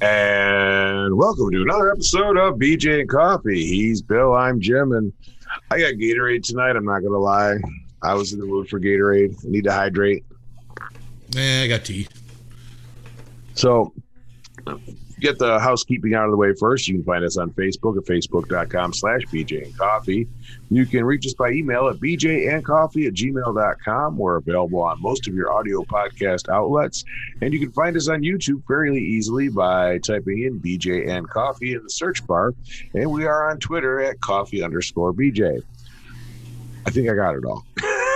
And welcome to another episode of BJ and Coffee. He's Bill, I'm Jim, and I got Gatorade tonight. I'm not gonna lie. I was in the mood for Gatorade. I need to hydrate. Eh, I got tea. So get the housekeeping out of the way first. You can find us on Facebook at facebook.com slash BJ and Coffee. You can reach us by email at bjandcoffee at gmail.com. We're available on most of your audio podcast outlets. And you can find us on YouTube fairly easily by typing in BJ and Coffee in the search bar. And we are on Twitter at coffee underscore BJ. I think I got it all.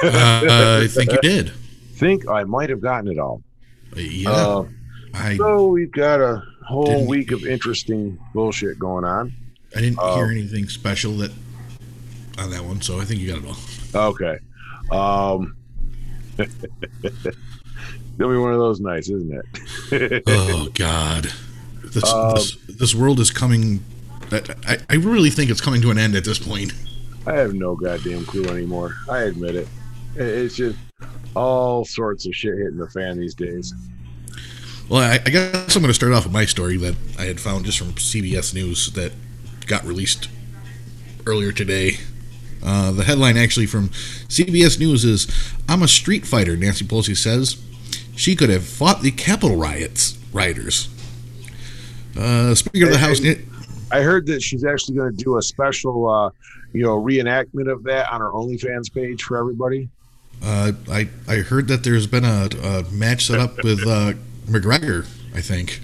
Uh, I think you did. think I might have gotten it all. Yeah. Uh, I, so we've got a whole Didn't- week of interesting bullshit going on. I didn't uh, hear anything special that on that one, so I think you got it all. Okay. Um, it'll be one of those nights, isn't it? Oh God, this Um, this, this world is coming. I, I- really think it's coming to an end at this point. I have no goddamn clue anymore. I admit it. It- It's just all sorts of shit hitting the fan these days. Well, I, I guess I'm going to start off with my story that I had found just from CBS News that got released earlier today. Uh, the headline actually from CBS News is I'm a street fighter, Nancy Pelosi says. She could have fought the Capitol riots, rioters. Uh, Speaker of the House. I heard that she's actually going to do a special, uh, you know, reenactment of that on her OnlyFans page for everybody. Uh, I, I heard that there's been a, a match set up with uh, McGregor, I think.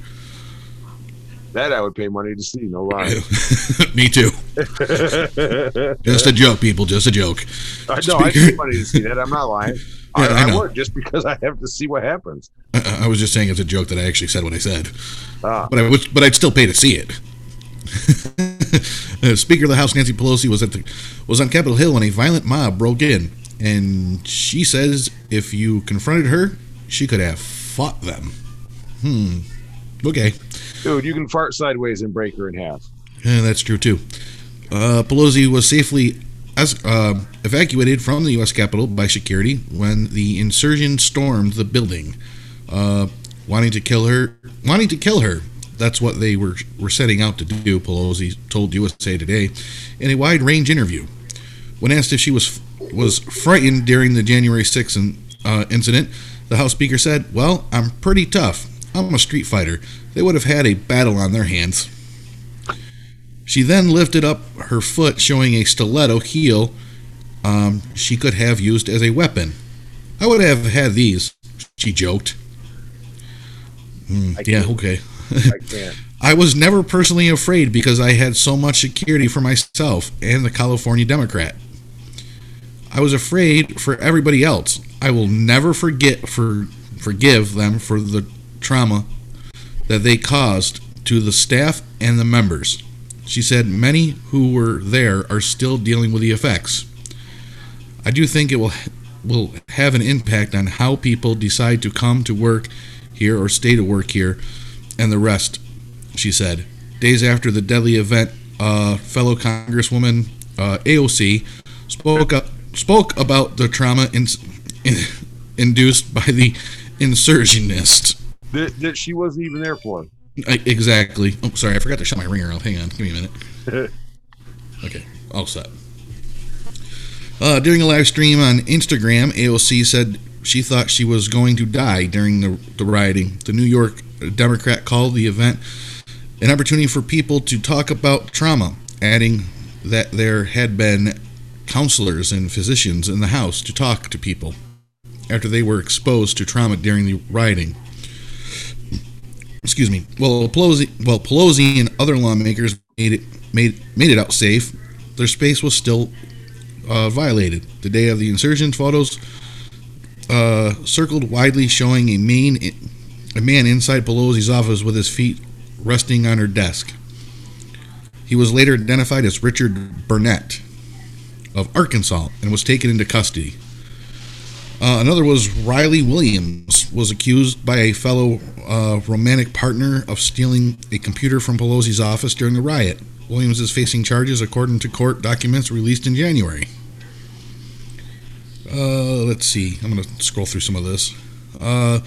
That I would pay money to see, no lie. Me too. Just a joke, people. Just a joke. I know I'd pay money to see that. I'm not lying. I, Yeah, I I, know. would just because I have to see what happens. I, I was just saying it's a joke that I actually said what I said. Ah. But I would, but I'd still pay to see it. Uh, Speaker of the House Nancy Pelosi was at the was on Capitol Hill when a violent mob broke in, and she says if you confronted her, she could have fought them. Hmm. Okay. Dude, you can fart sideways and break her in half. Yeah, that's true too. Uh, Pelosi was safely as, uh, evacuated from the U.S. Capitol by security when the insurgents stormed the building, uh, wanting to kill her. Wanting to kill her. That's what they were were setting out to do. Pelosi told USA Today in a wide-range interview. When asked if she was was frightened during the January 6th in, uh, incident, the House Speaker said, "Well, I'm pretty tough. I'm a street fighter. They would have had a battle on their hands." She then lifted up her foot, showing a stiletto heel um, she could have used as a weapon. I would have had these, she joked. I yeah, okay. I can't. I was never personally afraid because I had so much security for myself and the California Democrat. I was afraid for everybody else. I will never forget for forgive them for the trauma that they caused to the staff and the members. She said many who were there are still dealing with the effects. I do think it will will have an impact on how people decide to come to work here or stay to work here and the rest, she said. Days after the deadly event, uh, fellow Congresswoman uh, AOC spoke up, spoke about the trauma in, in, induced by the insurgentists. That, that she wasn't even there for. I, exactly. Oh, sorry, I forgot to shut my ringer off. Hang on, give me a minute. Okay, all set. Uh, during a live stream on Instagram, AOC said she thought she was going to die during the, the rioting. The New York Democrat called the event an opportunity for people to talk about trauma, adding that there had been counselors and physicians in the house to talk to people after they were exposed to trauma during the rioting. Excuse me. Well, Pelosi, well, Pelosi and other lawmakers made it made made it out safe. Their space was still uh, violated. The day of the insurgent photos uh, circled widely, showing a main a man inside Pelosi's office with his feet resting on her desk. He was later identified as Richard Barnett of Arkansas and was taken into custody. Uh, another was Riley Williams, was accused by a fellow uh, romantic partner of stealing a computer from Pelosi's office during the riot. Williams is facing charges according to court documents released in January. Uh, let's see. I'm going to scroll through some of this. Uh,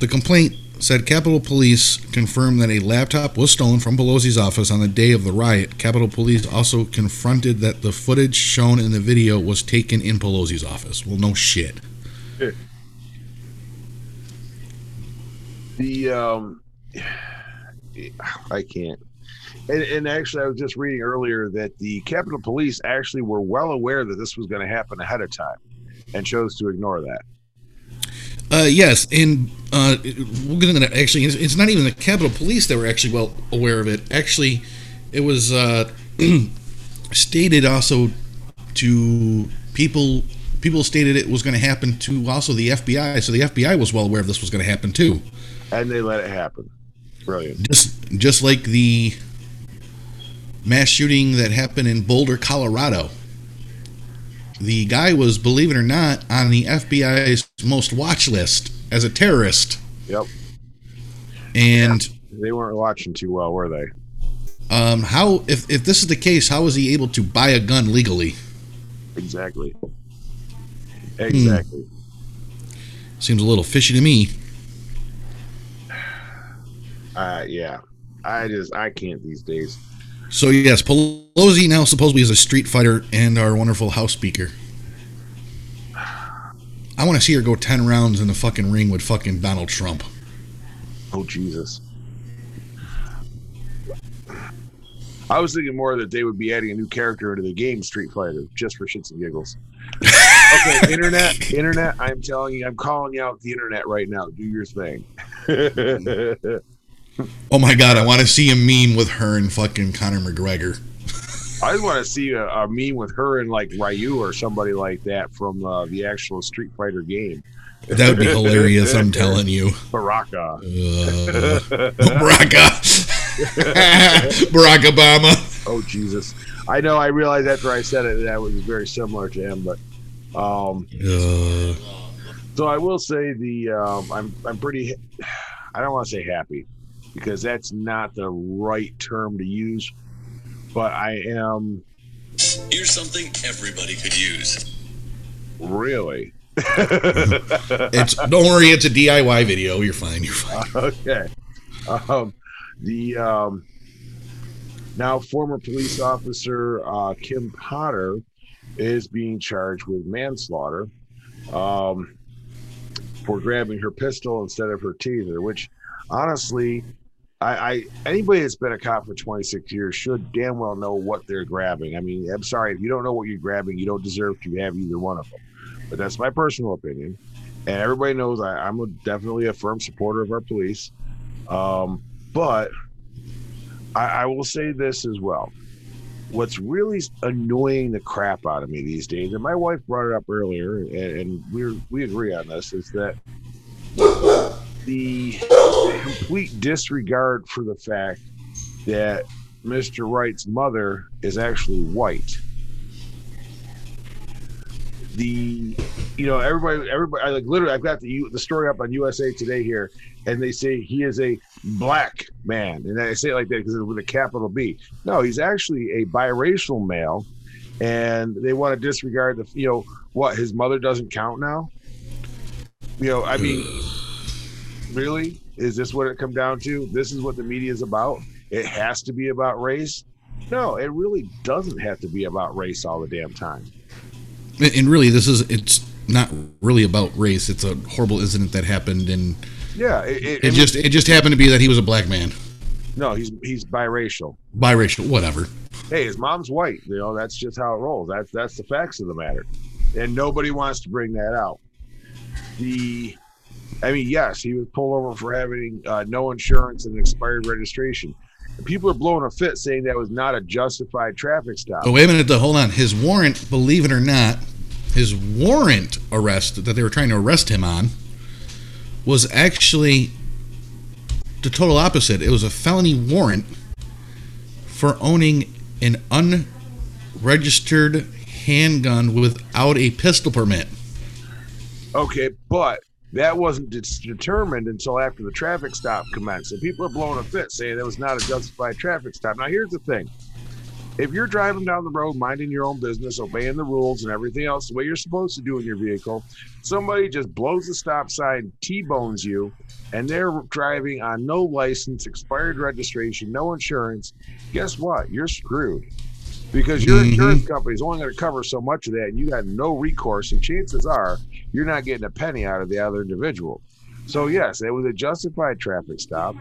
the complaint said Capitol Police confirmed that a laptop was stolen from Pelosi's office on the day of the riot. Capitol Police also confronted that the footage shown in the video was taken in Pelosi's office. Well, no shit. The um, I can't. And, and actually, I was just reading earlier that the Capitol Police actually were well aware that this was going to happen ahead of time, and chose to ignore that. Uh, yes, and uh, we're going to actually. It's, it's not even the Capitol Police that were actually well aware of it. Actually, it was uh, stated also to people. People stated it was going to happen to also the FBI, so the FBI was well aware of this was going to happen too. And they let it happen. Brilliant. Just just like the mass shooting that happened in Boulder, Colorado. The guy was, believe it or not, on the FBI's most watch list as a terrorist. Yep. And They weren't watching too well, were they? um, how, if, if this is the case, how was he able to buy a gun legally? Exactly. Exactly. Seems a little fishy to me. Uh, yeah. I just I can't these days. So yes, Pelosi now supposedly is a street fighter and our wonderful House Speaker. I want to see her go ten rounds in the fucking ring with fucking Donald Trump. Oh Jesus. I was thinking more that they would be adding a new character into the game Street Fighter just for shits and giggles. okay, internet, internet. I'm telling you, I'm calling you out the internet right now. Do your thing. Oh my god, I want to see a meme with her and fucking Conor McGregor. I just want to see a, a meme with her and like Ryu or somebody like that from uh, the actual Street Fighter game. That would be hilarious. I'm telling you, Baraka. uh, Barack, Barack Obama. Oh Jesus! I know. I realized after I said it that was very similar to him, but um, Uh, so I will say the um, I'm I'm pretty. I don't want to say happy because that's not the right term to use, but I am Here's something everybody could use. really it's don't worry, it's a DIY video. You're fine. You're fine. okay. Um, the um, now former police officer uh, Kim Potter is being charged with manslaughter um, for grabbing her pistol instead of her taser. Which, honestly, I, I anybody that's been a cop for 26 years should damn well know what they're grabbing. I mean, I'm sorry if you don't know what you're grabbing, you don't deserve to have either one of them. But that's my personal opinion, and everybody knows I, I'm a, definitely a firm supporter of our police. Um, but I, I will say this as well. What's really annoying the crap out of me these days, and my wife brought it up earlier, and, and we we agree on this, is that the complete disregard for the fact that Mr. Wright's mother is actually white. The, you know, everybody, everybody, I like literally, I've got the the story up on USA Today here, and they say he is a black man, and I say it like that because it's with a capital B. No, he's actually a biracial male, and they want to disregard the, you know, what his mother doesn't count now. You know, I mean, really, is this what it come down to? This is what the media is about. It has to be about race. No, it really doesn't have to be about race all the damn time. And really, this is it's not really about race. It's a horrible incident that happened, and Yeah, it, it, it just it just happened to be that he was a black man, no, he's he's biracial. biracial, whatever. hey, his mom's white. You know, that's just how it rolls. That's that's the facts of the matter, and nobody wants to bring that out. The, I mean, yes, he was pulled over for having uh, no insurance and expired registration. And people are blowing a fit saying that was not a justified traffic stop. Oh, wait a minute, though. Hold on. His warrant, believe it or not, his warrant arrest that they were trying to arrest him on was actually the total opposite. It was a felony warrant for owning an unregistered handgun without a pistol permit. Okay, but that wasn't determined until after the traffic stop commenced. And people are blowing a fit saying that was not a justified traffic stop. Now, here's the thing If you're driving down the road, minding your own business, obeying the rules and everything else the way you're supposed to do in your vehicle, somebody just blows the stop sign, T-bones you, and they're driving on no license, expired registration, no insurance. Guess what? You're screwed because your Mhm. insurance company is only going to cover so much of that, and you got no recourse. And chances are you're not getting a penny out of the other individual. So yes, it was a justified traffic stop.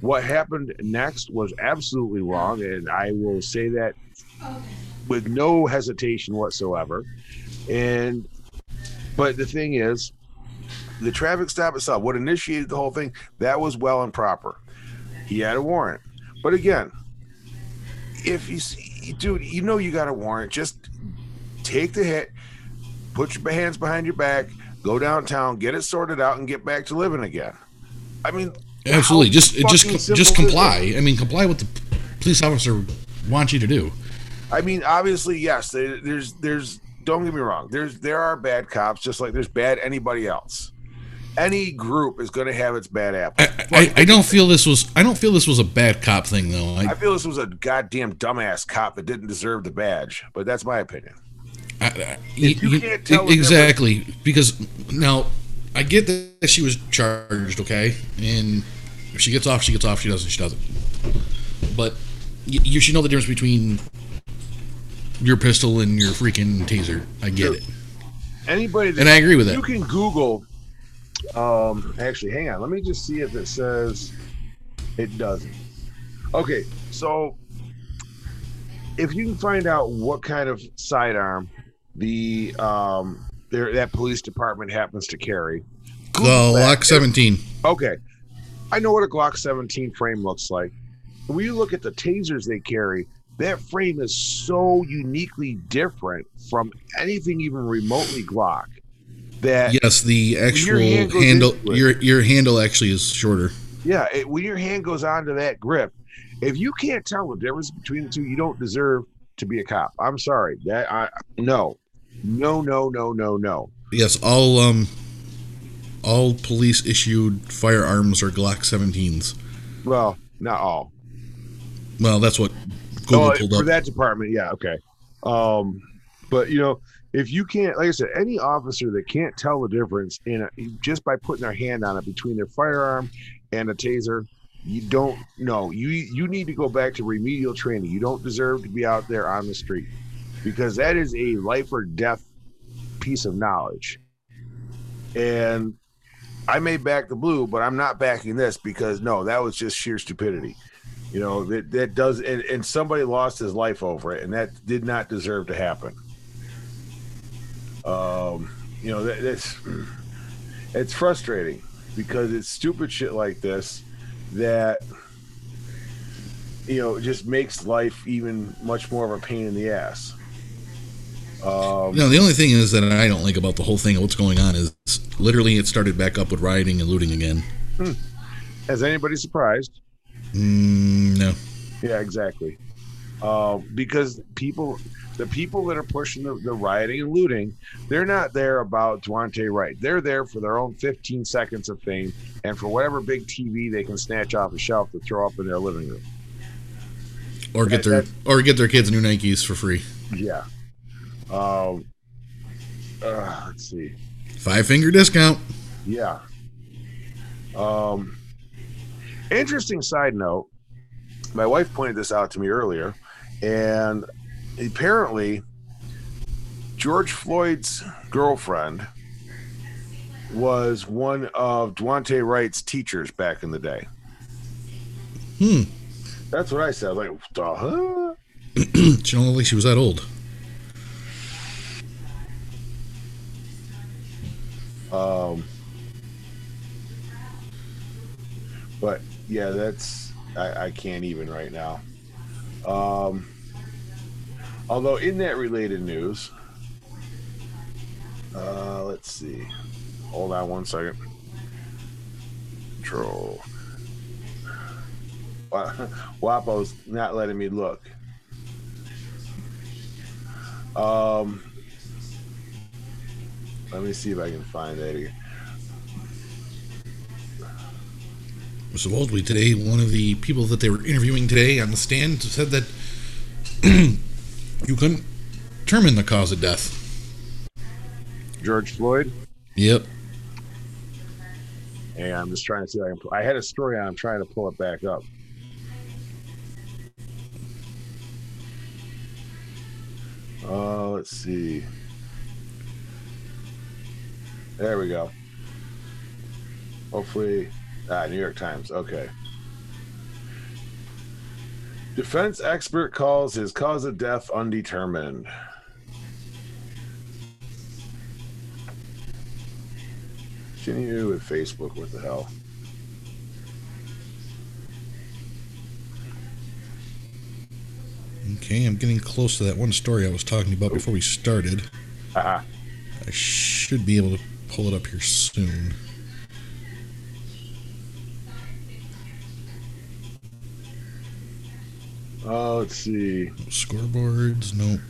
What happened next was absolutely wrong, and I will say that with no hesitation whatsoever. And but the thing is, the traffic stop itself, what initiated the whole thing, that was well and proper. He had a warrant. But again, if you see, dude, you know you got a warrant, just take the hit, put your hands behind your back, go downtown, get it sorted out, and get back to living again. I mean, Absolutely. Just just just comply. I mean, comply with the police officer wants you to do. I mean, obviously, yes. There's, there's. Don't get me wrong. There's, there are bad cops, just like there's bad anybody else. Any group is going to have its bad apple. I, I, I don't feel this was I don't feel this was a bad cop thing though. I, I feel this was a goddamn dumbass cop that didn't deserve the badge, but that's my opinion. I, you you- can't tell exactly because now I get that she was charged, okay, and if she gets off, she gets off. She doesn't, she doesn't. But you, you should know the difference between your pistol and your freaking taser. I get it, Anybody that and I agree with that. you can Google. Um, actually, hang on. Let me just see if it says it doesn't. Okay, so if you can find out what kind of sidearm the um their, that police department happens to carry, The Google. Glock 17. Okay. I know what a Glock 17 frame looks like. When you look at the tasers they carry, that frame is so uniquely different from anything even remotely Glock that Yes, the actual goes handle. Your your handle actually is shorter. yeah, it, when your hand goes onto that grip, if you can't tell the difference between the two, you don't deserve to be a cop. I'm sorry. That I no. No, no, no, no, no. Yes, all um, all police issued firearms are Glock 17s. Well, not all. Well, that's what Google Oh, pulled for up. that department, yeah, okay. Um, but you know, if you can't, like I said, any officer that can't tell the difference in a, just by putting their hand on it between their firearm and a taser, you don't know. You you need to go back to remedial training. You don't deserve to be out there on the street because that is a life or death piece of knowledge. And I may back the blue, but I'm not backing this because no, that was just sheer stupidity. You know that that does, and, and somebody lost his life over it, and that did not deserve to happen. Um, you know that, that's it's frustrating because it's stupid shit like this that you know just makes life even much more of a pain in the ass. Um, No, the only thing is that I don't like about the whole thing of what's going on is literally it started back up with rioting and looting again. Has anybody surprised? Mm, no. Yeah, exactly. Uh, because people, the people that are pushing the, the rioting and looting, they're not there about Daunte Wright. They're there for their own 15 seconds of fame and for whatever big TV they can snatch off a shelf to throw up in their living room. Or get That- their or get their kids new Nikes for free. Yeah. Um. Uh, let's see. Five finger discount. Yeah. Um. Interesting side note. My wife pointed this out to me earlier, and apparently, George Floyd's girlfriend was one of Daunte Wright's teachers back in the day. Hmm. That's what I said. Like, huh? she like she was that old. Um, but yeah, that's I, I can't even right now. Um, although in that related news, uh, let's see. Hold on one second. Control. Wapo's not letting me look. Um, let me see if I can find that again. Supposedly today, one of the people that they were interviewing today on the stand said that you couldn't determine the cause of death. George Floyd. Yep. And I'm just trying to see. If I, can, I had a story on. I'm trying to pull it back up. Uh, let's see. There we go. Hopefully, ah, New York Times. Okay. Defense expert calls his cause of death undetermined. Continue with Facebook. What the hell? Okay, I'm getting close to that one story I was talking about before we started. Haha. I should be able to pull it up here soon. Uh, let's see. Scoreboards, nope.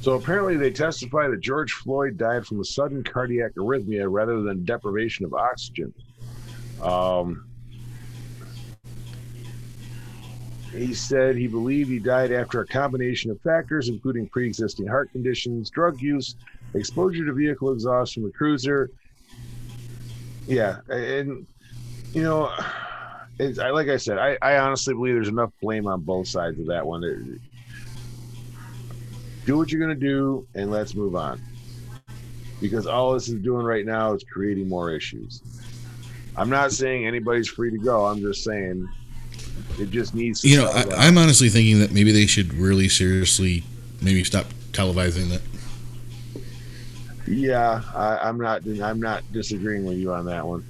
So apparently, they testify that George Floyd died from a sudden cardiac arrhythmia rather than deprivation of oxygen. Um, he said he believed he died after a combination of factors, including pre existing heart conditions, drug use, exposure to vehicle exhaust from the cruiser. Yeah. And, you know, it's, I, like I said, I, I honestly believe there's enough blame on both sides of that one. It- do what you're going to do and let's move on because all this is doing right now is creating more issues i'm not saying anybody's free to go i'm just saying it just needs to You know, I. I'm honestly thinking that maybe they should really seriously maybe stop televising that. Yeah I, i'm not i'm not disagreeing with you on that one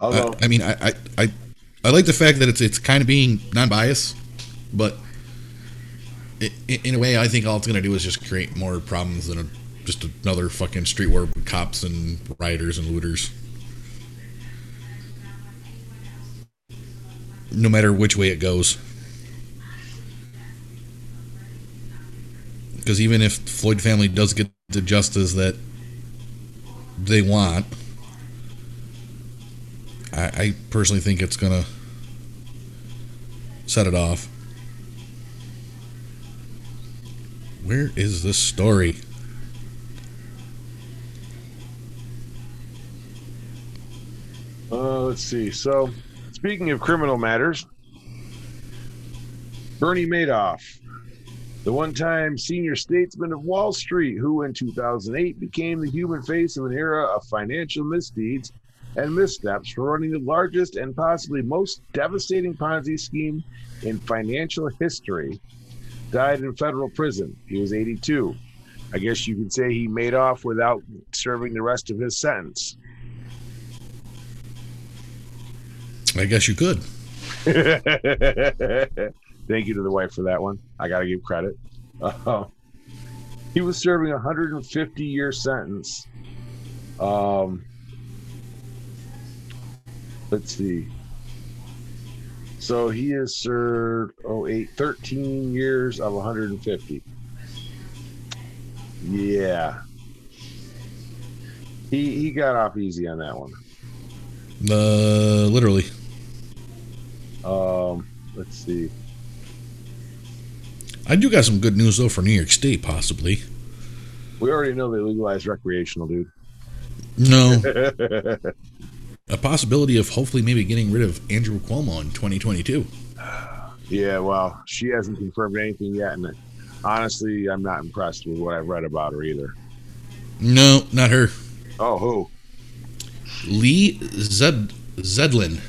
I, although I mean, I, I, I, like the fact that it's it's kind of being non-biased, but i i in a way, I think all it's going to do is just create more problems than a, just another fucking street war with cops and rioters and looters. No matter which way it goes. Because even if Floyd family does get the justice that they want, I, I personally think it's gonna set it off. Where is this story? Uh, let's see. So, speaking of criminal matters, Bernie Madoff, the one time senior statesman of Wall Street, who in 2008 became the human face of an era of financial misdeeds and missteps for running the largest and possibly most devastating Ponzi scheme in financial history, died in federal prison. He was 82. I guess you could say he made off without serving the rest of his sentence. I guess you could. Thank you to the wife for that one. I got to give credit. Uh, he was serving a 150 year sentence. Um, let's see. So he has served oh eight 13 years of 150. Yeah. He he got off easy on that one. Uh, literally. Um, let's see. I do got some good news though for New York State, possibly. We already know they legalized recreational, dude. No, a possibility of hopefully maybe getting rid of Andrew Cuomo in 2022. Yeah, well, she hasn't confirmed anything yet, and honestly, I'm not impressed with what I've read about her either. No, not her. Oh, who? Lee Zed Zeldin.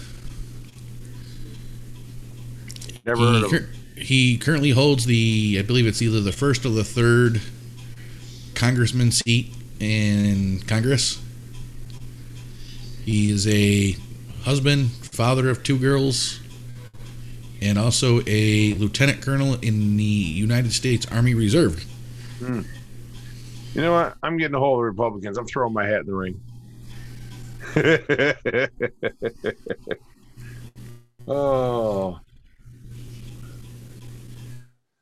Never He, heard of him. He currently holds the, I believe it's either the first or the third congressman seat in Congress. He is a husband, father of two girls, and also a lieutenant colonel in the United States Army Reserve. Hmm. You know what? I'm getting a hold of the Republicans. I'm throwing my hat in the ring. oh.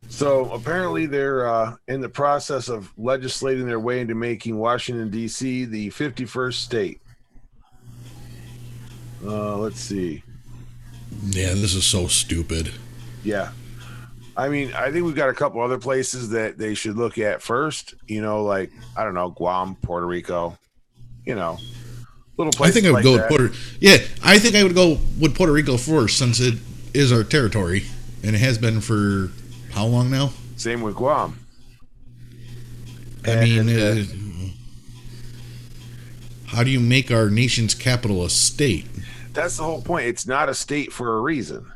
So apparently they're uh, in the process of legislating their way into making Washington D.C. the 51st state. Uh, let's see. Yeah, this is so stupid. Yeah. I mean, I think we've got a couple other places that they should look at first. You know, like I don't know, Guam, Puerto Rico. You know, little I think I would like go that. with Puerto. Yeah, I think I would go with Puerto Rico first since it is our territory and it has been for how long now? Same with Guam. I And, mean, uh, uh, how do you make our nation's capital a state? That's the whole point. It's not a state for a reason.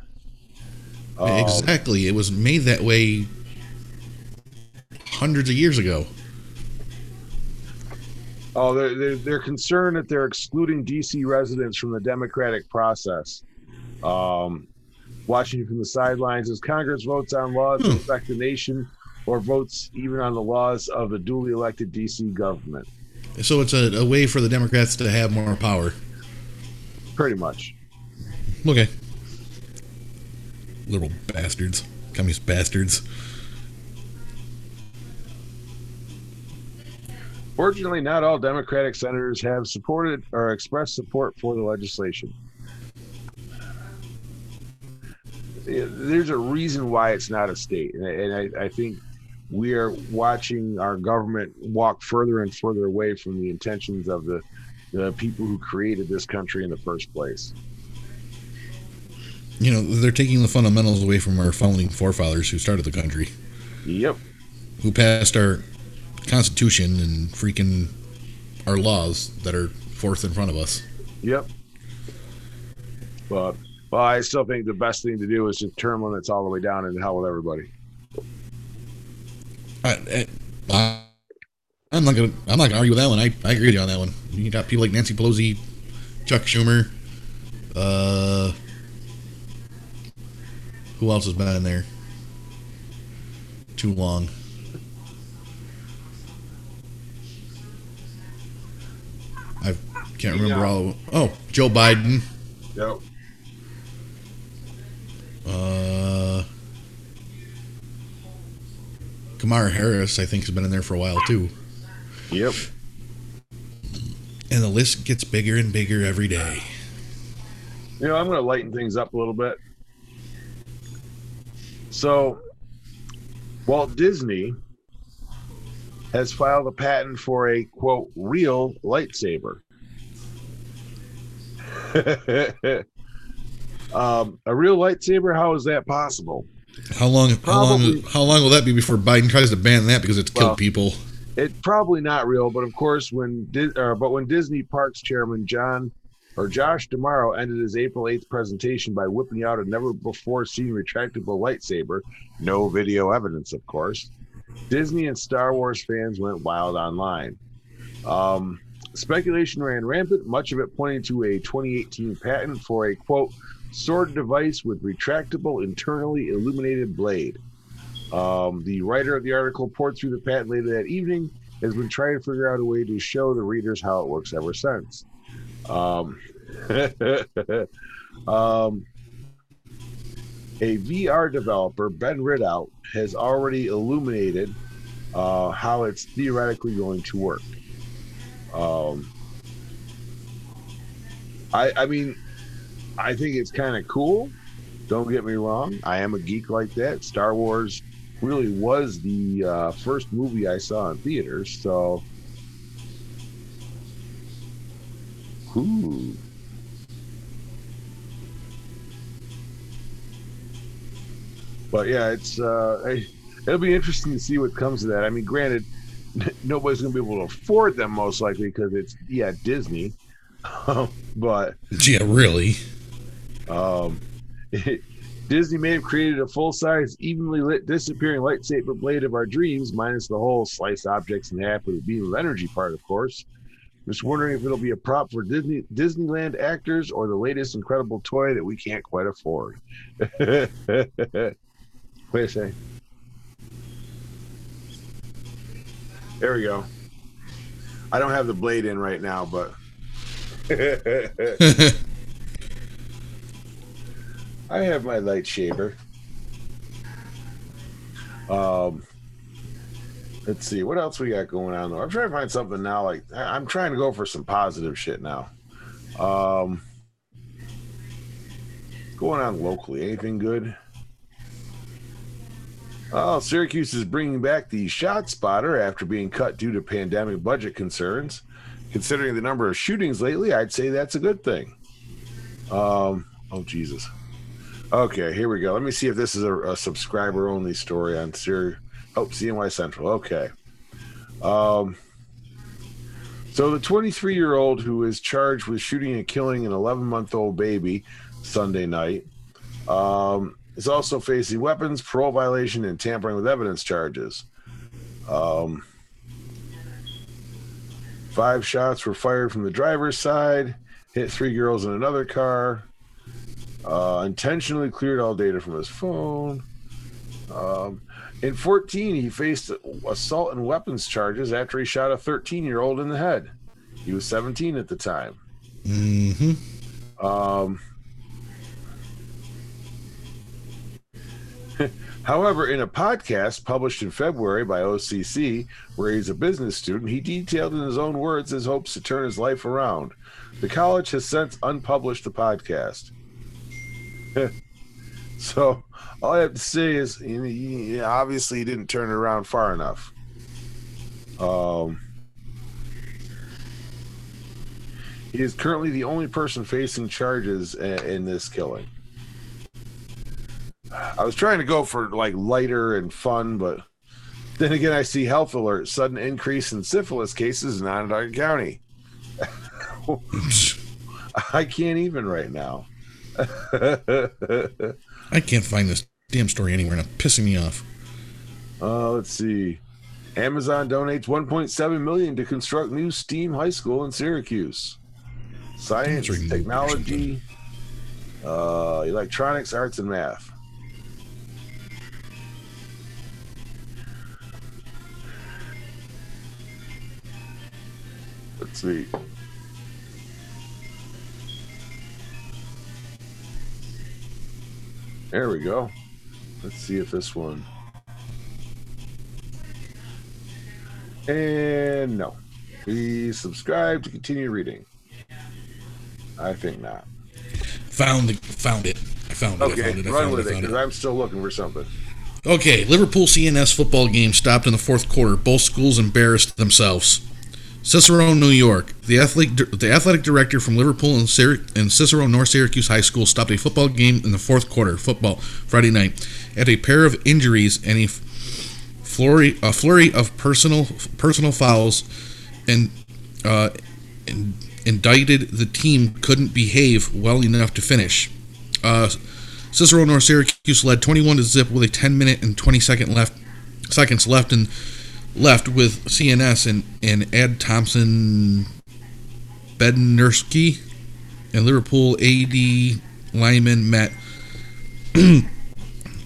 Um, exactly, it was made that way hundreds of years ago. Oh, they're, they're, they're concerned that they're excluding DC residents from the democratic process. Um, watching from the sidelines as Congress votes on laws that Hmm. affect the nation or votes even on the laws of the duly elected DC government. So it's a, a way for the Democrats to have more power. Pretty much. Okay. Little bastards. Communist bastards. Fortunately, not all Democratic senators have supported or expressed support for the legislation. Yeah, There's a reason why it's not a state, and, and I, I think we are watching our government walk further and further away from the intentions of the, the people who created this country in the first place. You know, they're taking the fundamentals away from our founding forefathers who started the country, Yep. who passed our Constitution and freaking our laws that are forth in front of us. Yep. But well, I still think the best thing to do is just term limits all the way down and hell with everybody. I, I, I'm not gonna. I'm not gonna argue with that one. I, I agree with you on that one. You got people like Nancy Pelosi, Chuck Schumer. Uh, who else has been in there? Too long. I can't remember Yeah. all. Of, oh, Joe Biden. Yep. Uh, Kamala Harris, I think, has been in there for a while too. Yep. And the list gets bigger and bigger every day. You know, I'm going to lighten things up a little bit. So, Walt Disney has filed a patent for a quote real lightsaber. um, a real lightsaber? How is that possible? How long? How long? How long will that be before Biden tries to ban that because it's killed Well, people? It's probably not real, but of course, when uh, but when Disney Parks chairman John or Josh D'Amaro ended his April 8th presentation by whipping out a never before seen retractable lightsaber, no video evidence, of course. Disney and Star Wars fans went wild online. Um, speculation ran rampant, much of it pointing to a 2018 patent for a quote sword device with retractable internally illuminated blade. Um, the writer of the article poured through the patent later that evening has been trying to figure out a way to show the readers how it works ever since. Um, um, a VR developer, Ben Ridout, has already illuminated uh, how it's theoretically going to work. Um, I, I mean, I think it's kind of cool. Don't get me wrong. I am a geek like that. Star Wars really was the uh, first movie I saw in theaters. So, ooh. But yeah, it's uh, it'll be interesting to see what comes of that. I mean, granted, nobody's gonna be able to afford them most likely because it's yeah Disney, but Yeah, really. Um, Disney may have created a full size, evenly lit, disappearing lightsaber blade of our dreams, minus the whole slice objects in half with the beam of energy part, of course. Just wondering if it'll be a prop for Disney Disneyland actors or the latest incredible toy that we can't quite afford. Wait a second. There we go. I don't have the blade in right now, but I have my light shaver. Um, let's see what else we got going on. Though I'm trying to find something now. Like I'm trying to go for some positive shit now. Um, going on locally? Anything good? Oh, Syracuse is bringing back the shot spotter after being cut due to pandemic budget concerns. Considering the number of shootings lately, I'd say that's a good thing. Um, oh Jesus. Okay, here we go. Let me see if this is a, a subscriber only story on Syr. Oh, CNY Central. Okay. Um, so the 23 year old who is charged with shooting and killing an 11 month old baby Sunday night um, is also facing weapons, parole violation, and tampering with evidence charges. Um, five shots were fired from the driver's side, hit three girls in another car, uh, intentionally cleared all data from his phone. Um, in 14, he faced assault and weapons charges after he shot a 13 year old in the head. He was 17 at the time. Mm-hmm. Um, However, in a podcast published in February by OCC, where he's a business student, he detailed in his own words his hopes to turn his life around. The college has since unpublished the podcast. so all I have to say is, he, obviously, he didn't turn it around far enough. Um, he is currently the only person facing charges in, in this killing. I was trying to go for like lighter and fun, but then again, I see health alert: sudden increase in syphilis cases in Onondaga County. I can't even right now. I can't find this damn story anywhere, and it's pissing me off. Uh, let's see. Amazon donates 1.7 million to construct new STEAM high school in Syracuse. Science, technology, uh, electronics, arts, and math. Let's see. There we go. Let's see if this one. And no. Please subscribe to continue reading. I think not. Found the, found it. I found it. I Okay, found it. I run with it. I because. I'm still looking for something. Okay, Liverpool CNS football game stopped in the fourth quarter. Both schools embarrassed themselves. Cicero, New York. The athletic, the athletic director from Liverpool and, and Cicero North Syracuse High School stopped a football game in the fourth quarter, football, Friday night, at a pair of injuries and a flurry, a flurry of personal personal fouls, and uh, in- indicted the team couldn't behave well enough to finish. Uh, Cicero North Syracuse led 21 to zip with a 10 minute and 20 second left seconds left and left with CNS and, and Ed Thompson Bednarski and Liverpool AD Lyman met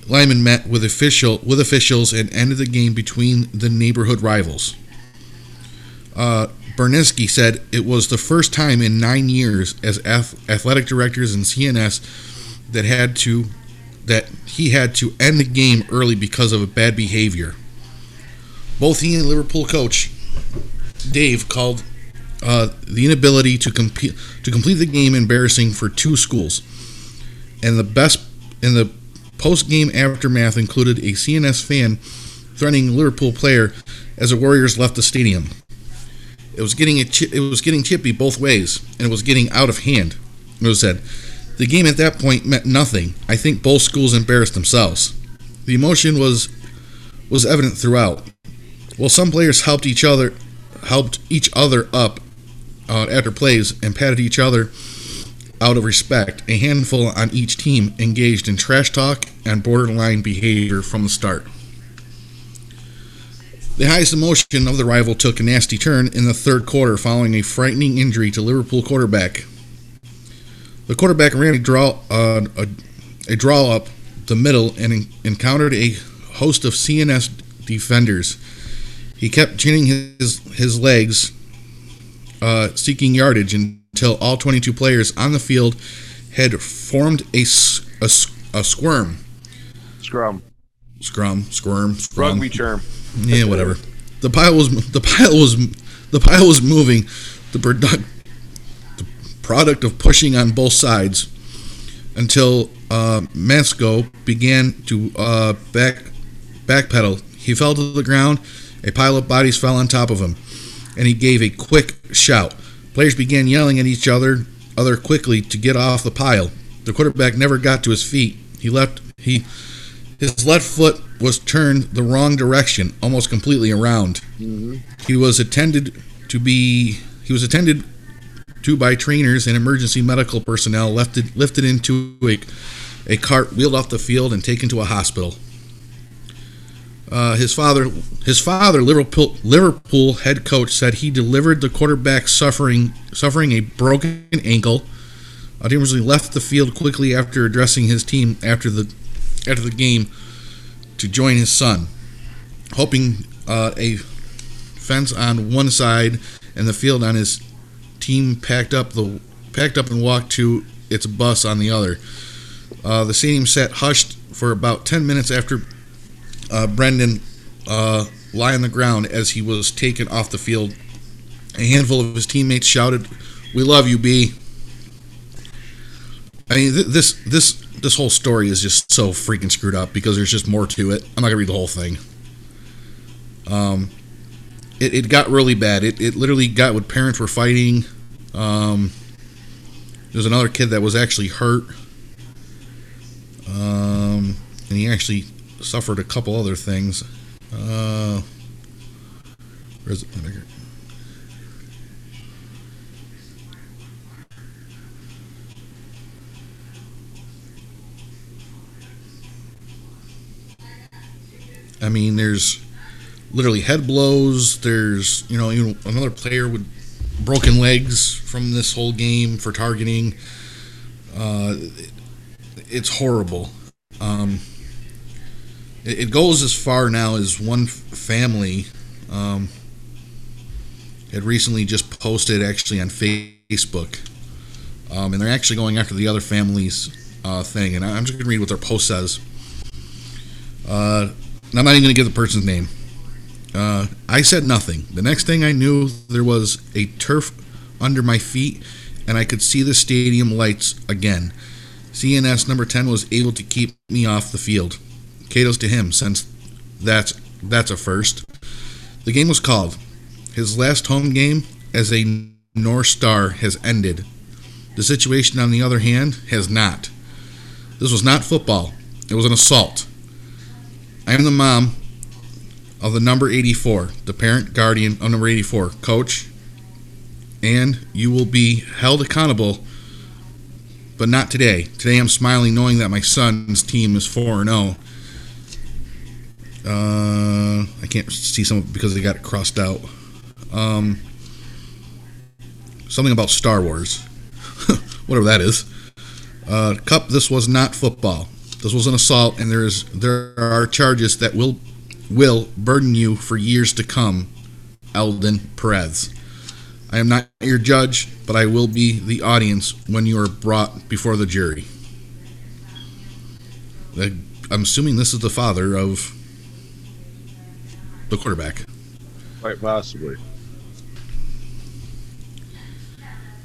Lyman met with official with officials and ended the game between the neighborhood rivals. Uh, Berniski said it was the first time in nine years as athletic directors in CNS that had to that he had to end the game early because of bad behavior. Both he and Liverpool coach Dave called uh, the inability to compete to complete the game embarrassing for two schools, and the best in the post game aftermath included a CNS fan threatening Liverpool player as the Warriors left the stadium. It was getting chi- it was getting chippy both ways, and it was getting out of hand. It was said. The game at that point meant nothing. I think both schools embarrassed themselves. The emotion was was evident throughout. While some players helped each other helped each other up uh, after plays and patted each other out of respect, a handful on each team engaged in trash talk and borderline behavior from the start. The highest emotion of the rival took a nasty turn in the third quarter following a frightening injury to Liverpool quarterback. The quarterback ran a draw uh, a, a draw up the middle and encountered a host of CNS defenders. He kept chinning his his legs, uh, seeking yardage until all 22 players on the field had formed a, a, a squirm, Scrum. scrum, squirm, scrum. Rugby term. Yeah, whatever. The pile was the pile was the pile was moving. The product the product of pushing on both sides. until uh, Masco began to uh, back backpedal. He fell to the ground. A pile of bodies fell on top of him, and he gave a quick shout. Players began yelling at each other, other quickly to get off the pile. The quarterback never got to his feet. He left. He his left foot was turned the wrong direction, almost completely around. Mm-hmm. He was attended to be. He was attended to by trainers and emergency medical personnel. Lifted lifted into a a cart, wheeled off the field, and taken to a hospital. Uh, his father, his father, Liverpool, Liverpool head coach, said he delivered the quarterback suffering suffering a broken ankle. Ultimately left the field quickly after addressing his team after the after the game to join his son, hoping uh, a fence on one side and the field on his team packed up the packed up and walked to its bus on the other. Uh, the stadium sat hushed for about 10 minutes after uh, Brendan uh, lay on the ground as he was taken off the field. A handful of his teammates shouted, "We love you, B." I mean, th- this this this whole story is just so freaking screwed up because there's just more to it. I'm not gonna read the whole thing. Um, it, it got really bad. It, it literally got what parents were fighting. Um, there's another kid that was actually hurt. Um, and he actually suffered a couple other things. Uh, where's it? I mean, there's literally head blows. There's you know, you know another player with broken legs from this whole game for targeting. Uh, it- it's horrible. Um, it, it goes as far now as one family um, had recently just posted actually on Facebook, um, and they're actually going after the other family's uh, thing. And I'm just going to read what their post says. Uh, I'm not even going to give the person's name. Uh, I said nothing. The next thing I knew, there was a turf under my feet, and I could see the stadium lights again. CNS number 10 was able to keep me off the field. Kudos to him, since that's that's a first. The game was called. His last home game as a North Star has ended. The situation, on the other hand, has not. This was not football. It was an assault. I am the mom of the number 84, the parent guardian of number 84, coach, and you will be held accountable, but not today. Today I'm smiling knowing that my son's team is 4 0. Uh, I can't see some because they got it crossed out. Um, something about Star Wars, whatever that is. Uh, Cup, this was not football. This was an assault, and there is there are charges that will will burden you for years to come, Eldon Perez. I am not your judge, but I will be the audience when you are brought before the jury. I'm assuming this is the father of the quarterback. Quite possibly.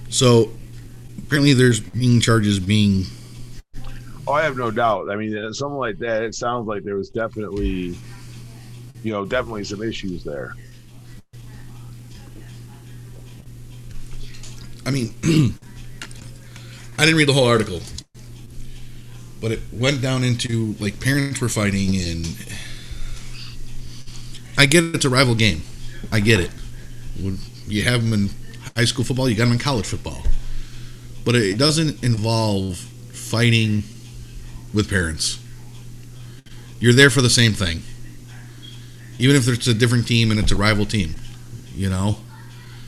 So apparently, there's being charges being Oh, I have no doubt. I mean, uh, something like that. It sounds like there was definitely, you know, definitely some issues there. I mean, I didn't read the whole article, but it went down into like parents were fighting, and I get it, it's a rival game. I get it. When you have them in high school football, you got them in college football, but it doesn't involve fighting with parents. You're there for the same thing, even if it's a different team and it's a rival team. You know,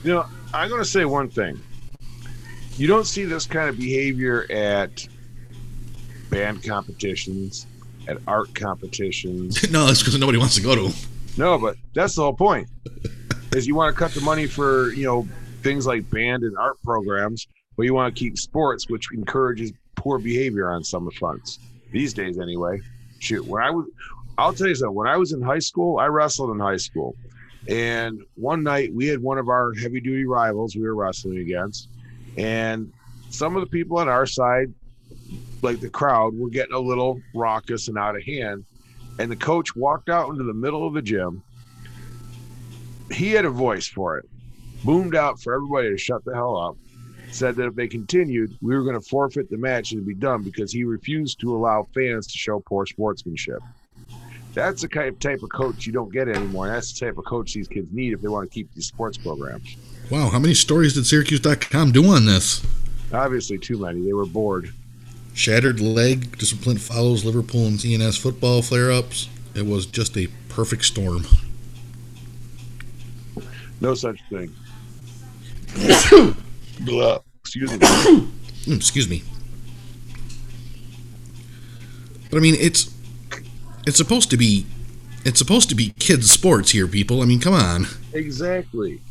You know, I'm going to say one thing. You don't see this kind of behavior at band competitions, at art competitions. no, it's because nobody wants to go to them. No, but that's the whole point. Is you want to cut the money for you know things like band and art programs, but you want to keep sports, which encourages poor behavior on some fronts these days. Anyway, shoot, when I was, I'll tell you something. When I was in high school, I wrestled in high school, and one night we had one of our heavy duty rivals we were wrestling against, and some of the people on our side like the crowd were getting a little raucous and out of hand. And the coach walked out into the middle of the gym. He had a voice for it, boomed out for everybody to shut the hell up. Said that if they continued, we were going to forfeit the match and be done because he refused to allow fans to show poor sportsmanship. That's the kind of type of coach you don't get anymore. That's the type of coach these kids need if they want to keep these sports programs. Wow, how many stories did Syracuse.com do on this? Obviously, too many. They were bored. Shattered leg, discipline follows Liverpool and CNS football flare ups. It was just a perfect storm. No such thing. Excuse me. Mm, Excuse me. But I mean, it's it's supposed to be it's supposed to be kids sports here, people. I mean, come on. exactly.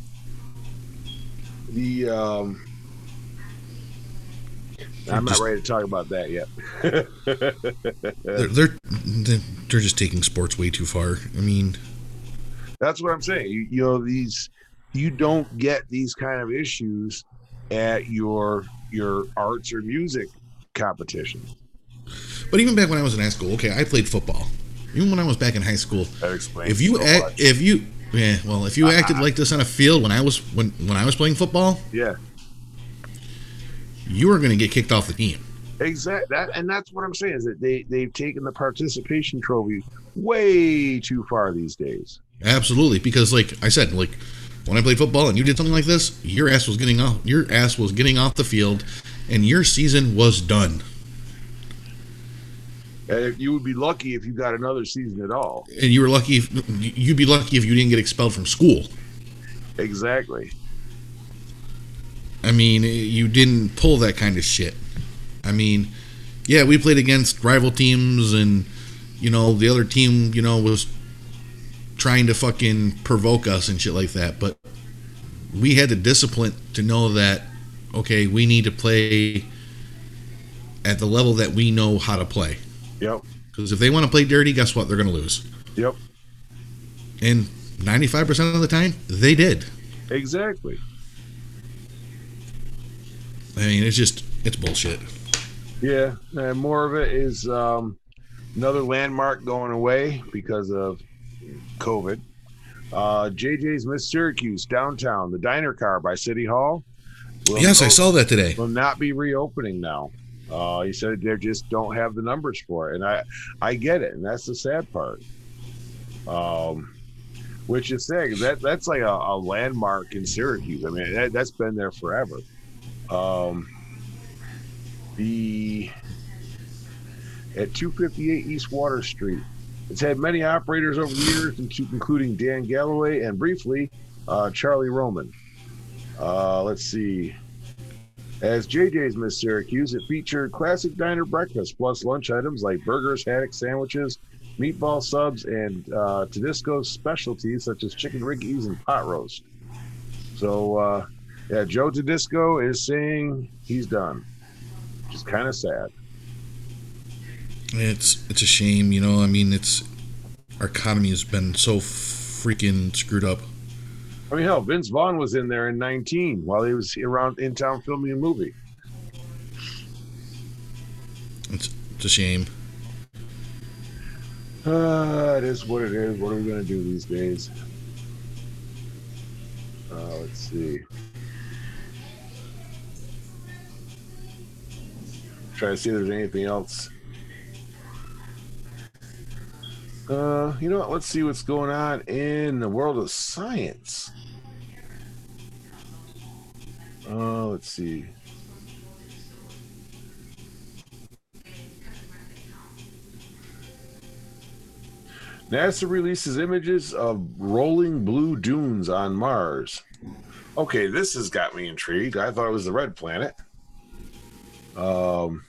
The um, I'm not ready to talk about that yet. They're, they're they're just taking sports way too far. I mean, That's what I'm saying. You, you know these, you don't get these kind of issues at your your arts or music competition. but even back when I was in high school, okay, I played football. Even when I was back in high school, That explains. if you so act, if you yeah, well, if you acted like this on a field when I was when when I was playing football, yeah, you were going to get kicked off the team. Exactly, that, and that's what I'm saying is that they they've taken the participation trophy way too far these days. Absolutely, because like I said, like when I played football and you did something like this, your ass was getting off. Your ass was getting off the field, and your season was done. And you would be lucky if you got another season at all. And you were lucky. If, you'd be lucky if you didn't get expelled from school. Exactly. I mean, eh, you didn't pull that kind of shit. I mean, yeah, we played against rival teams, and you know the other team, you know, was trying to fucking provoke us and shit like that. But we had the discipline to know that okay, we need to play at the level that we know how to play. Yep. Because if they want to play dirty, guess what? They're going to lose. Yep. And 95% of the time, they did. Exactly. I mean, it's just, it's bullshit. Yeah, and more of it is um, another landmark going away because of COVID. Uh, JJ's Miss Syracuse downtown, the diner car by City Hall. Yes, I saw that today. Will not be reopening now. Uh, he said they just don't have the numbers for it, and I, I get it, and that's the sad part. Um, which is sad 'cause that that's like a, a landmark in Syracuse. I mean, that, that's been there forever. Um, the at 258 East Water Street. It's had many operators over the years, including Dan Galloway and briefly uh, Charlie Roman. Uh, let's see. As JJ's Miss Syracuse, it featured classic diner breakfast plus lunch items like burgers, haddock sandwiches, meatball subs, and uh, Tedisco's specialties such as chicken riggies and pot roast. So, uh, yeah, Joe Tedisco is saying he's done, which is kind of sad. It's it's a shame, you know. I mean, it's our economy has been so freaking screwed up. I mean, hell, Vince Vaughn was in there in 19 while he was around in town filming a movie. It's it's a shame. Uh, it is what it is. What are we going to do these days? Uh, let's see. Try to see if there's anything else. Uh, you know what? Let's see what's going on in the world of science. Uh, let's see. NASA releases images of rolling blue dunes on Mars. Okay, this has got me intrigued. I thought it was the red planet. Um,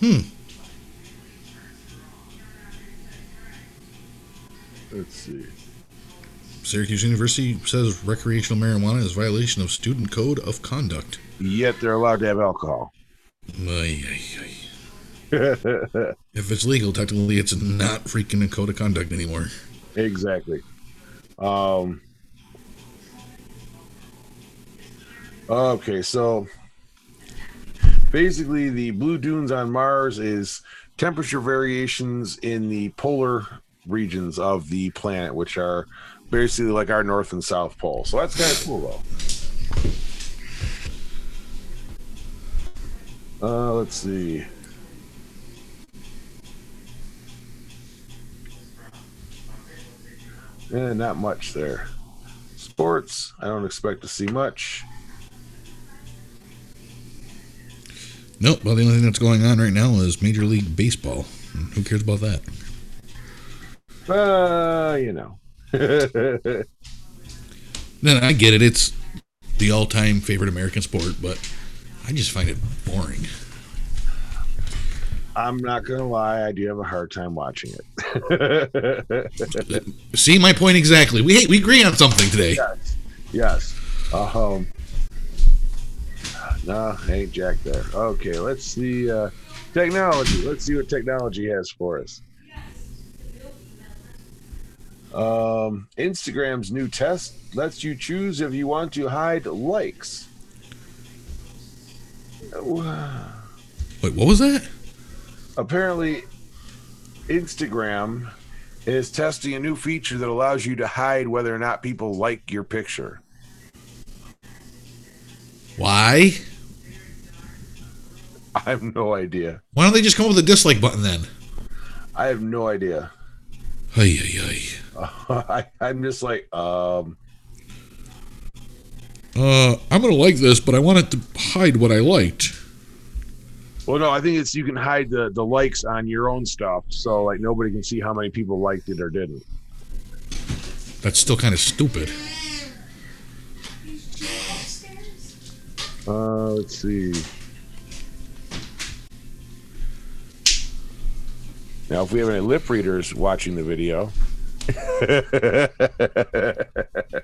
Hmm. let's see. Syracuse University says recreational marijuana is a violation of student code of conduct. Yet they're allowed to have alcohol. Ay, ay, ay. If it's legal, technically it's not freaking a code of conduct anymore. exactly. Um, okay, so basically the blue dunes on Mars is temperature variations in the polar regions of the planet, which are basically like our north and south pole. So that's kind of cool, though. Uh, let's see. Eh, not much there. Sports, I don't expect to see much. Nope. Well, the only thing that's going on right now is Major League Baseball. Who cares about that? Uh, you know. Then I get it. It's the all-time favorite American sport, but I just find it boring. I'm not gonna lie, I do have a hard time watching it. See my point exactly. We we agree on something today. yes, yes. Um, no, ain't Jack there. Okay, let's see. Uh, technology. Let's see what technology has for us. Um, Instagram's new test lets you choose if you want to hide likes. Uh, Wait, what was that? apparently Instagram is testing a new feature that allows you to hide whether or not people like your picture. Why? I have no idea. Why don't they just come up with a dislike button then? I have no idea. Ay, ay, ay. I, I'm just like, um, Uh, I'm gonna like this, but I want it to hide what I liked. well, no, I think it's you can hide the the likes on your own stuff, so like nobody can see how many people liked it or didn't. That's still kind of stupid. Uh, let's see. Now, if we have any lip readers watching the video,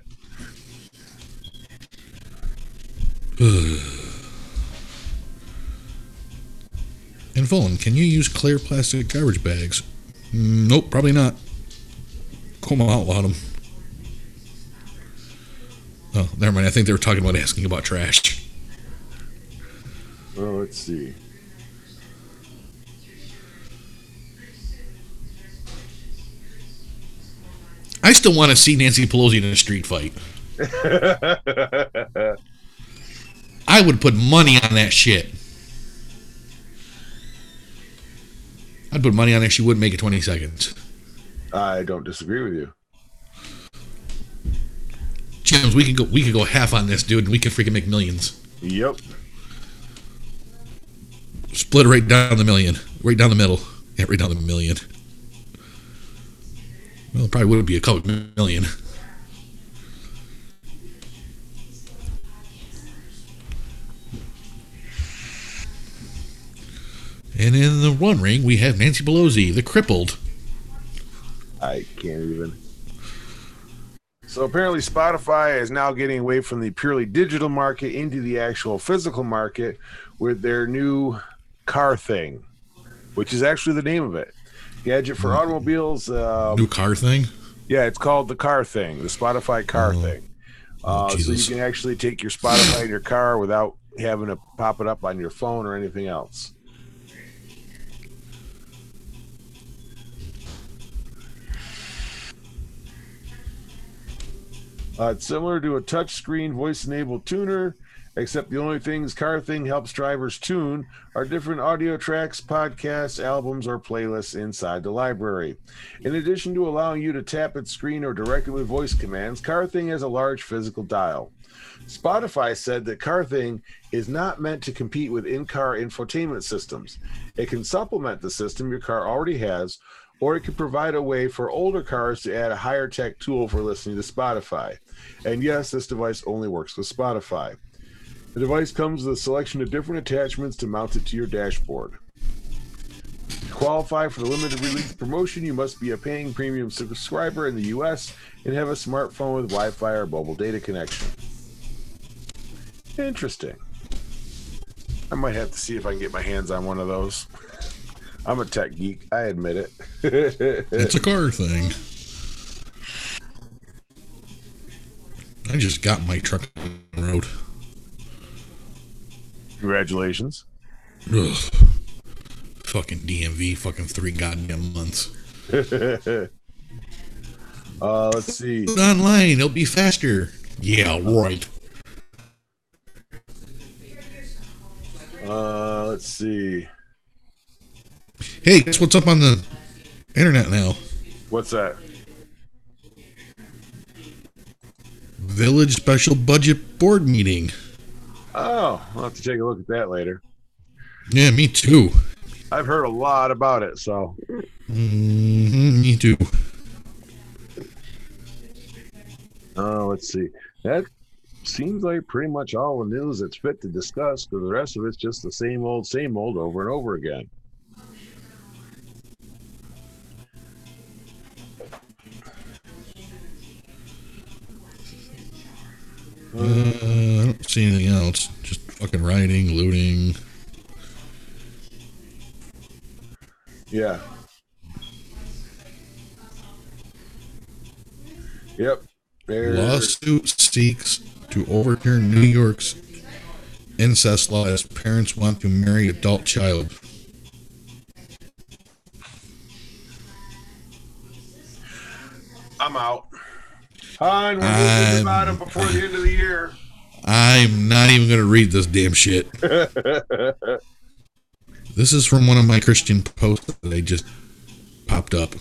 And phone, can you use clear plastic garbage bags? Mm, nope, probably not. Come out loud 'em. Oh, never mind. I think they were talking about asking about trash. well, let's see. I still want to see Nancy Pelosi in a street fight. I would put money on that shit. I'd put money on that she wouldn't make it 20 seconds. I don't disagree with you. James, we could go we could go half on this, dude, and we could freaking make millions. Yep. Split it right down the million. Right down the middle. Yeah, right down the million. Well, it probably would be a couple million. And in the one ring, we have Nancy Pelosi, the crippled. I can't even. So apparently, Spotify is now getting away from the purely digital market into the actual physical market with their new car thing, which is actually the name of it. Gadget for automobiles. Uh, New car thing. yeah, it's called the car thing, the Spotify car Oh. thing. Uh, so you can actually take your Spotify in your car without having to pop it up on your phone or anything else. Uh, it's similar to a touchscreen voice-enabled tuner, except the only things Car Thing helps drivers tune are different audio tracks, podcasts, albums, or playlists inside the library. In addition to allowing you to tap its screen or directly with voice commands, Car Thing has a large physical dial. Spotify said that Car Thing is not meant to compete with in-car infotainment systems. It can supplement the system your car already has, or it can provide a way for older cars to add a higher tech tool for listening to Spotify. And yes, this device only works with Spotify. The device comes with a selection of different attachments to mount it to your dashboard. To qualify for the limited release promotion, you must be a paying premium subscriber in the US and have a smartphone with Wi Fi or mobile data connection. Interesting. I might have to see if I can get my hands on one of those. I'm a tech geek, I admit it. It's a car thing. I just got my truck on the road. Congratulations. Ugh. Fucking DMV, fucking three goddamn months. uh, let's see. Online, it'll be faster. Yeah, right. Uh, let's see. Hey, guess what's up on the internet now? What's that? Village special budget board meeting. Oh, I'll have to take a look at that later. Yeah, me too. I've heard a lot about it, so hmm me too. uh, let's see. That seems like pretty much all the news that's fit to discuss because the rest of it's just the same old, same old over and over again. Uh, I don't see anything else. Just fucking rioting, looting. Yeah. Yep. There. Lawsuit seeks to overturn New York's incest law as parents want to marry adult child. I'm out. Moving I'm- them out before the end of the year. I'm not even going to read this damn shit. This is from one of my Christian posts that they just popped up.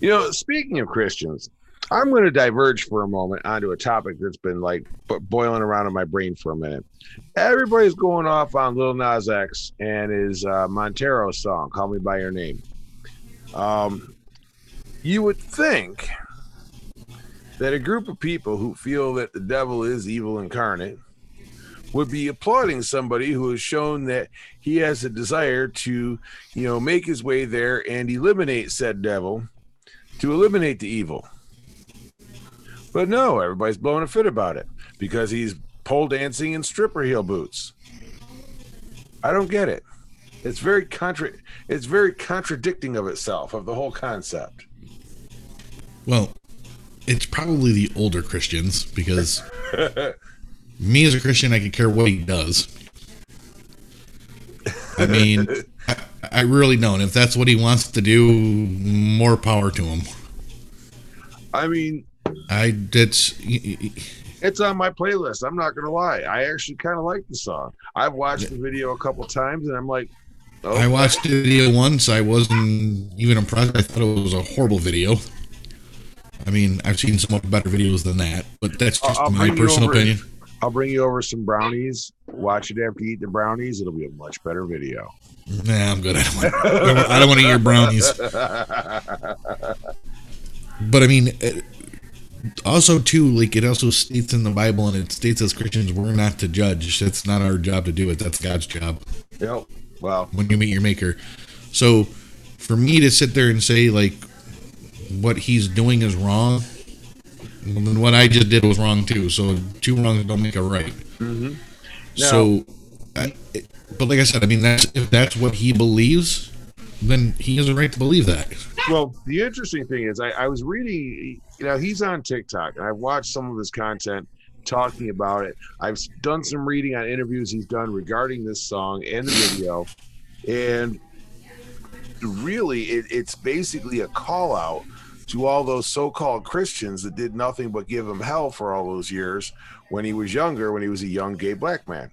You know, speaking of Christians, I'm going to diverge for a moment onto a topic that's been like boiling around in my brain for a minute. Everybody's going off on Lil Nas X and his uh, Montero song, "Call Me by Your Name." Um, you would think that a group of people who feel that the devil is evil incarnate would be applauding somebody who has shown that he has a desire to, you know, make his way there and eliminate said devil to eliminate the evil. But no, everybody's blowing a fit about it because he's pole dancing in stripper heel boots. I don't get it. It's very contra- it's very contradicting of itself of the whole concept. Well, it's probably the older Christians because me as a Christian, I could care what he does. I mean, I, I really don't. If that's what he wants to do, more power to him. I mean, I that's it's on my playlist. I'm not gonna lie. I actually kind of like the song. I've watched the video a couple times, and I'm like, oh, I watched the video once. I wasn't even impressed. I thought it was a horrible video. I mean, I've seen some better videos than that, but that's just I'll- my personal over- opinion. I'll bring you over some brownies. Watch it after you eat the brownies. It'll be a much better video. Nah, I'm good. I don't want, I don't want, I don't want to eat your brownies. But I mean, it, also too, like it also states in the Bible, and it states as Christians, we're not to judge. That's not our job to do it. That's God's job yep. Well, when you meet your Maker. So, for me to sit there and say like what he's doing is wrong, then what I just did was wrong too. So two wrongs don't make a right. Mm-hmm. So, I, but like I said, I mean that's if that's what he believes, then he has a right to believe that. Well, the interesting thing is, I, I was reading, you know, he's on TikTok, and I've watched some of his content talking about it. I've done some reading on interviews he's done regarding this song and the video, and really, it, it's basically a call out to all those so-called Christians that did nothing but give him hell for all those years when he was younger, when he was a young gay black man,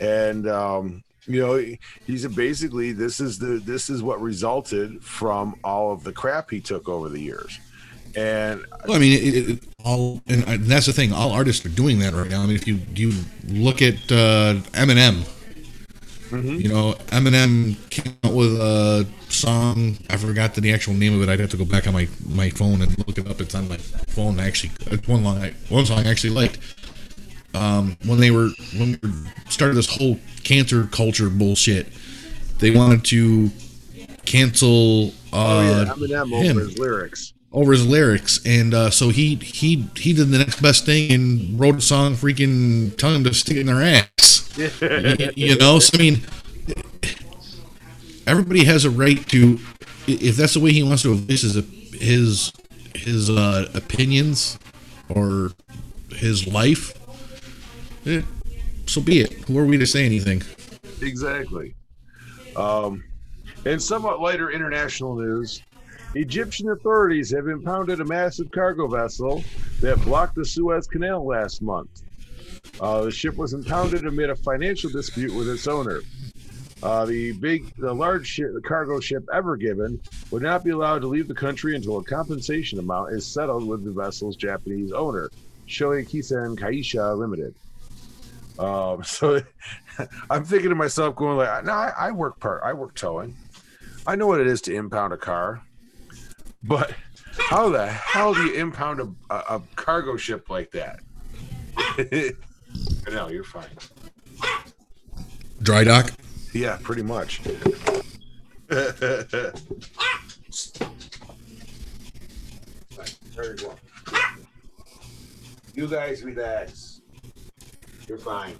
and um, you know he- he's basically this is the this is what resulted from all of the crap he took over the years and Well, I mean, it, it, all, and that's the thing. All artists are doing that right now. I mean, if you you look at uh, Eminem, you know, Eminem came out with a song. I forgot the actual name of it. I'd have to go back on my, my phone and look it up. It's on my phone. Actually, it's one long one song I actually liked. Um, when they were when we started this whole cancer culture bullshit, they wanted to cancel. Uh, oh yeah eminem him over his lyrics over his lyrics, and uh, so he he he did the next best thing and wrote a song, freaking telling them to stick it in their ass. You know, so I mean, everybody has a right to, if that's the way he wants to voice his his his uh, opinions or his life. eh, so be it. Who are we to say anything? exactly. Um, in somewhat lighter international news, Egyptian authorities have impounded a massive cargo vessel that blocked the Suez Canal last month. Uh, the ship was impounded amid a financial dispute with its owner. Uh, the big, the large ship, the cargo ship Ever Given would not be allowed to leave the country until a compensation amount is settled with the vessel's Japanese owner, Shoei Kisen Kaisha Limited. Um, so I'm thinking to myself, going like, "No, I, I work part, I work towing. I know what it is to impound a car, but how the hell do you impound a, a, a cargo ship like that? no, you're fine. Dry dock. Yeah, pretty much. you guys relax. You're fine.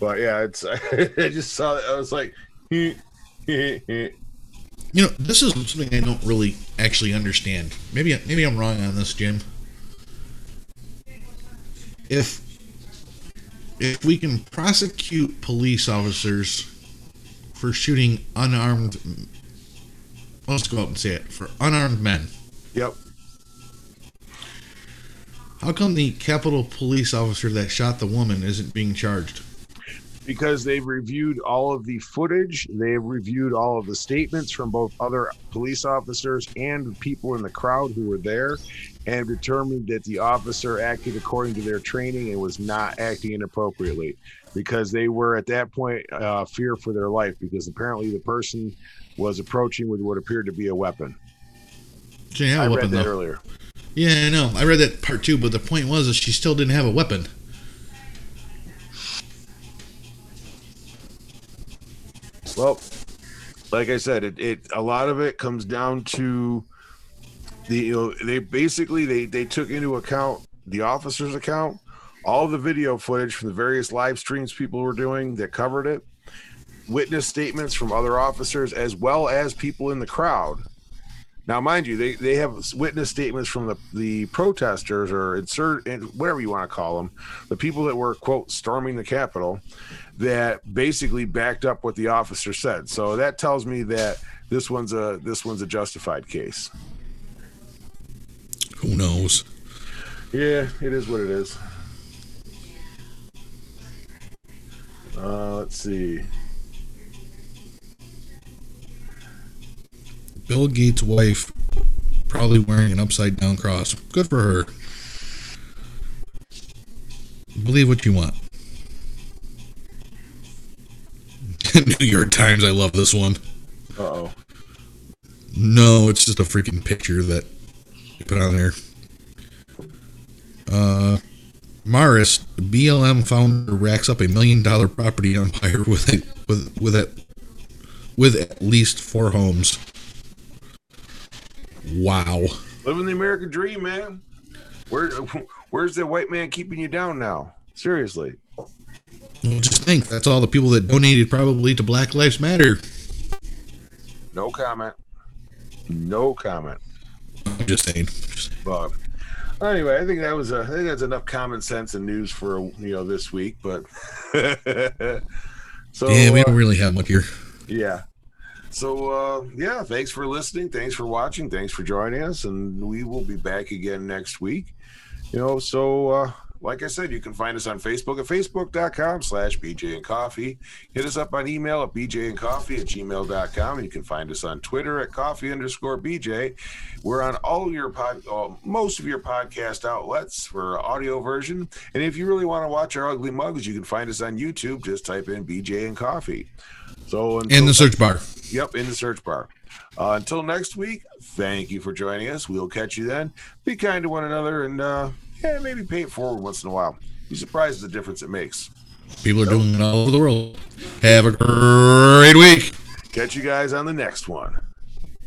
But yeah, it's I just saw it. I was like, You know, this is something I don't really actually understand. Maybe maybe I'm wrong on this, Jim. If if we can prosecute police officers for shooting unarmed let's go out and say it for unarmed men yep. how come the capitol police officer that shot the woman isn't being charged because they've reviewed all of the footage, they've reviewed all of the statements from both other police officers and people in the crowd who were there, and determined that the officer acted according to their training and was not acting inappropriately because they were at that point uh, fear for their life because apparently the person was approaching with what appeared to be a weapon. Yeah, I weapon, read that though. earlier. Yeah, I know. I read that part too, but the point was that she still didn't have a weapon. Well, like I said, it, it a lot of it comes down to the you know they basically they they took into account the officer's account, all the video footage from the various live streams people were doing that covered it, witness statements from other officers as well as people in the crowd. Now, mind you, they, they have witness statements from the, the protesters or insert whatever you want to call them, the people that were quote storming the Capitol, that basically backed up what the officer said. So that tells me that this one's a this one's a justified case. Who knows? Yeah, it is what it is. Uh, let's see. Bill Gates' wife probably wearing an upside down cross. Good for her. Believe what you want. New York Times, I love this one. Uh oh. No, it's just a freaking picture that you put on there. Uh, Maris, BLM founder, racks up a million dollar property empire with a, with with a, with at least four homes. Wow. Living the American dream, man. Where where's the white man keeping you down now? Seriously. Well, just think that's all the people that donated probably to Black Lives Matter. No comment. No comment. I'm just saying. But anyway, I think that was a, I think that's enough common sense and news for you know this week. But so yeah, we uh, don't really have much here. yeah. So uh, yeah, thanks for listening. Thanks for watching. Thanks for joining us, and we will be back again next week. You know, so uh, like I said, you can find us on Facebook at facebook.com slash BJ and Coffee. Hit us up on email at BJ and Coffee at gmail.com. And you can find us on Twitter at coffee underscore BJ. We're on all your pod, most of your podcast outlets for audio version. And if you really want to watch our ugly mugs, you can find us on YouTube. Just type in BJ and Coffee. So In the search bar. Yep, in the search bar. Uh, until next week, thank you for joining us. We'll catch you then. Be kind to one another and uh, yeah, maybe pay it forward once in a while. Be surprised at the difference it makes. People are doing it all over the world. Have a great week. Catch you guys on the next one.